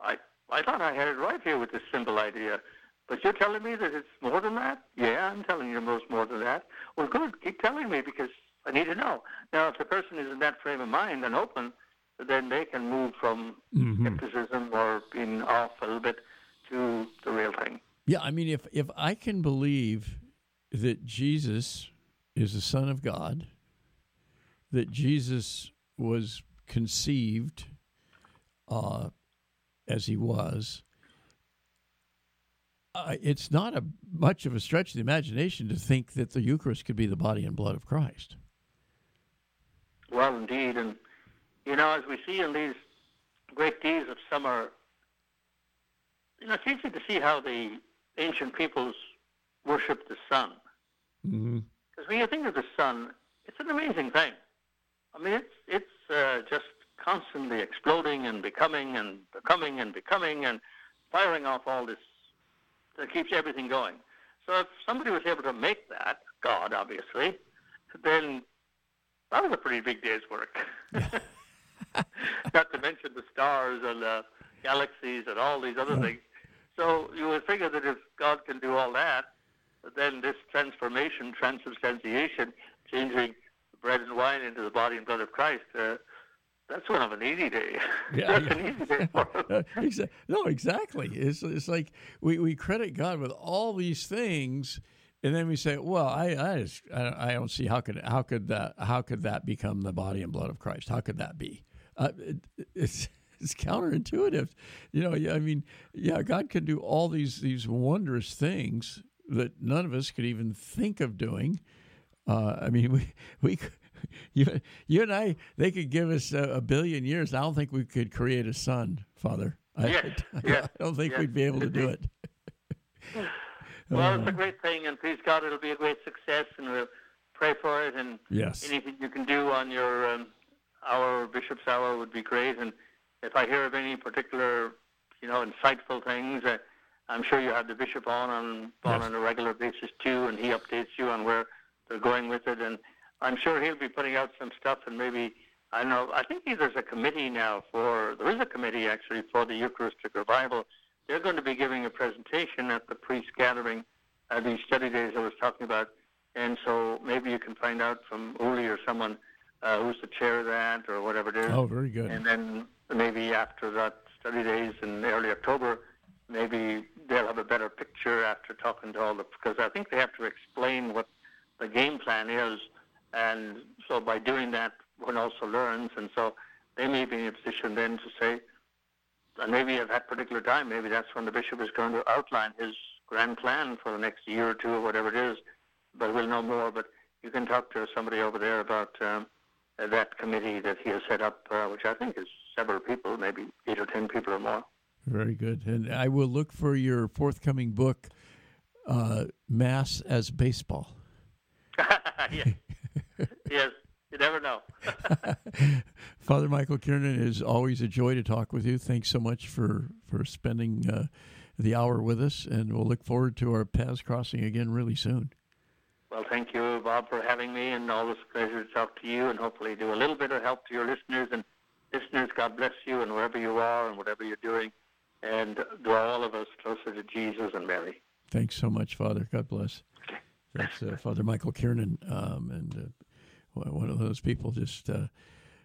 I, I thought I had it right here with this simple idea. But you're telling me that it's more than that? Yeah, I'm telling you most more than that. Well, good. Keep telling me because I need to know. Now, if the person is in that frame of mind and open, then they can move from mm-hmm. skepticism or being off a little bit to the real thing. Yeah, I mean, if if I can believe that Jesus is the Son of God, that Jesus was conceived uh, as he was, uh, it's not a much of a stretch of the imagination to think that the Eucharist could be the body and blood of Christ. Well, indeed, and you know, as we see in these great deeds of summer, you know, it's easy to see how the ancient peoples worshipped the sun. Because mm-hmm. when you think of the sun, it's an amazing thing. I mean, it's it's uh, just constantly exploding and becoming and becoming and becoming and firing off all this that keeps everything going. So if somebody was able to make that, God obviously, then that was a pretty big day's work. [laughs] [laughs] [laughs] Not to mention the stars and the galaxies and all these other things. So you would figure that if God can do all that, then this transformation, transubstantiation, changing bread and wine into the body and blood of Christ, uh, that's one of an easy day. [laughs] Yeah, that's yeah. an easy day. [laughs] no, exactly. It's, it's like we, we credit God with all these things, and then we say, "Well, I I, just, I don't see how could how could that how could that become the body and blood of Christ? How could that be?" Uh, it, it's [laughs] it's counterintuitive, you know. I mean, yeah, God can do all these these wondrous things that none of us could even think of doing. Uh, I mean, [laughs] we we [laughs] you you and I they could give us a, a, billion years. I don't think we could create a sun, Father. I, yes, I, yes, I don't think yes. we'd be able to do it. well, it's a great thing, and please God, it'll be a great success, and we'll pray for it. And yes. anything you can do on your um, hour, Bishop's hour, would be great. And if I hear of any particular, you know, insightful things. Uh, I'm sure you have the bishop on on, on yes. on a regular basis too, and he updates you on where they're going with it. And I'm sure he'll be putting out some stuff, and maybe I know. I think there's a committee now for there is a committee actually for the Eucharistic revival. They're going to be giving a presentation at the priest gathering, uh, these study days I was talking about. And so maybe you can find out from Uli or someone uh, who's the chair of that or whatever it is. Oh, very good. And then maybe after that study days in early October, maybe they'll have a better picture after talking to all the because I think they have to explain what the game plan is, and so by doing that, one also learns, and so they may be in a position then to say, and maybe at that particular time, maybe that's when the bishop is going to outline his grand plan for the next year or two or whatever it is, but we'll know more. But you can talk to somebody over there about um, that committee that he has set up, uh, which I think is several people, maybe eight or ten people or more. Very good. And I will look for your forthcoming book, uh, Mass as Baseball. [laughs] yes. yes. You never know. [laughs] Father Michael Kiernan, is always a joy to talk with you. Thanks so much for, for spending uh, the hour with us, and we'll look forward to our paths crossing again really soon. Well, thank you, Bob, for having me, and always a pleasure to talk to you, and hopefully do a little bit of help to your listeners. And listeners, God bless you, and wherever you are, and whatever you're doing and draw all of us closer to Jesus and Mary. Thanks so much, Father. God bless. That's uh, Father Michael Kiernan, um, and uh, one of those people, just uh,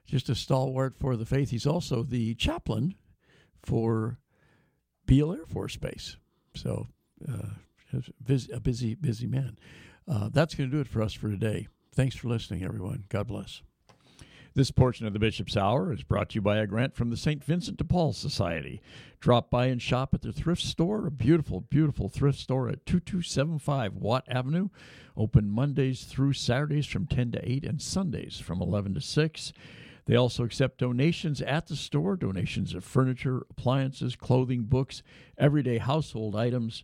just a stalwart for the faith. He's also the chaplain for Beale Air Force Base. So, uh, a busy, busy man. Uh, that's going to do it for us for today. Thanks for listening, everyone. God bless. This portion of the Bishop's Hour is brought to you by a grant from the St. Vincent de Paul Society. Drop by and shop at their thrift store, a beautiful, beautiful thrift store at 2275 Watt Avenue. Open Mondays through Saturdays from 10 to 8 and Sundays from 11 to 6. They also accept donations at the store, donations of furniture, appliances, clothing, books, everyday household items.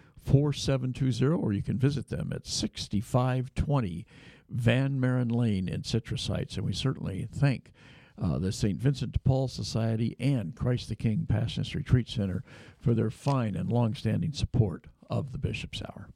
4720, or you can visit them at 6520 Van Maren Lane in Citrus Heights. And we certainly thank uh, the St. Vincent de Paul Society and Christ the King Passionist Retreat Center for their fine and long-standing support of the Bishop's Hour.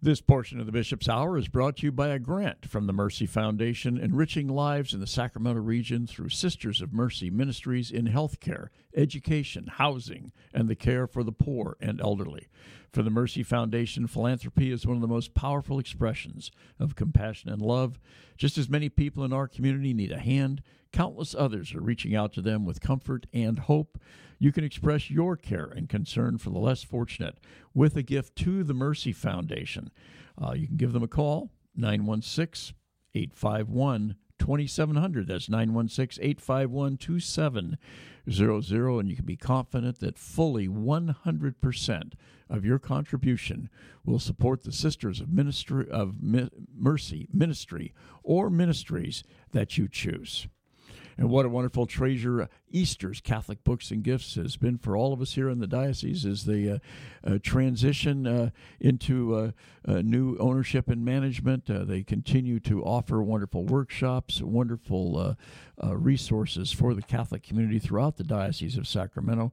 This portion of the Bishop's Hour is brought to you by a grant from the Mercy Foundation, enriching lives in the Sacramento region through Sisters of Mercy ministries in healthcare, education, housing, and the care for the poor and elderly. For the Mercy Foundation, philanthropy is one of the most powerful expressions of compassion and love. Just as many people in our community need a hand, countless others are reaching out to them with comfort and hope. You can express your care and concern for the less fortunate with a gift to the Mercy Foundation. Uh, you can give them a call, 916 851 2700. That's 916 851 2700. And you can be confident that fully 100% of your contribution will support the Sisters of Ministry of Mercy Ministry or ministries that you choose. And what a wonderful treasure Easter's Catholic Books and Gifts has been for all of us here in the diocese as they uh, uh, transition uh, into uh, uh, new ownership and management. Uh, they continue to offer wonderful workshops, wonderful resources for the Catholic community throughout the Diocese of Sacramento.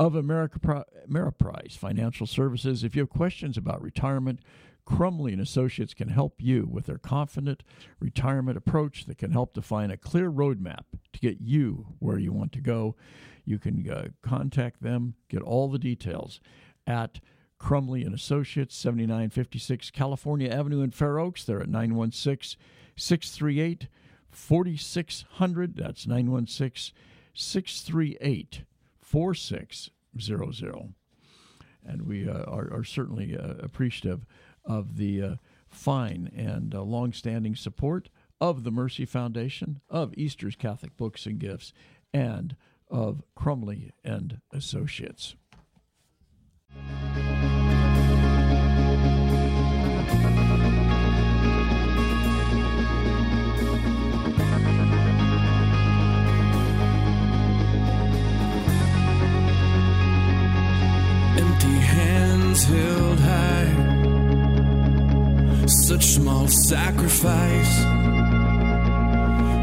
of America Ameriprise Financial Services. If you have questions about retirement, Crumley and Associates can help you with their confident retirement approach that can help define a clear roadmap to get you where you want to go. You can uh, contact them, get all the details at Crumley and Associates, 7956 California Avenue in Fair Oaks. They're at 916 638 4600. That's 916 638 4600. And we uh, are, are, certainly uh, appreciative of the uh, fine and uh, long-standing support of the Mercy Foundation, of Easter's Catholic Books and Gifts, and of Crumley and Associates. hands held high. Such small sacrifice.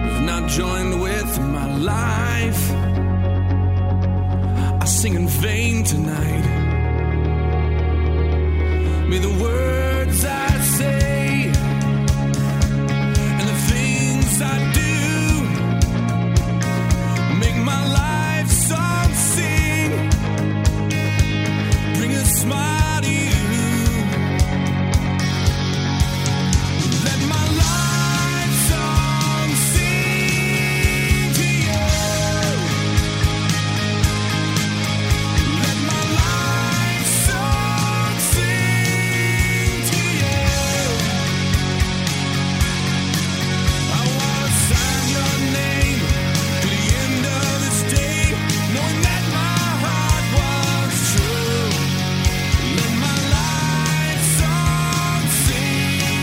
If not joined with my life, I sing in vain tonight. May the words I say and the things I do make my life song sing. Bring a smile.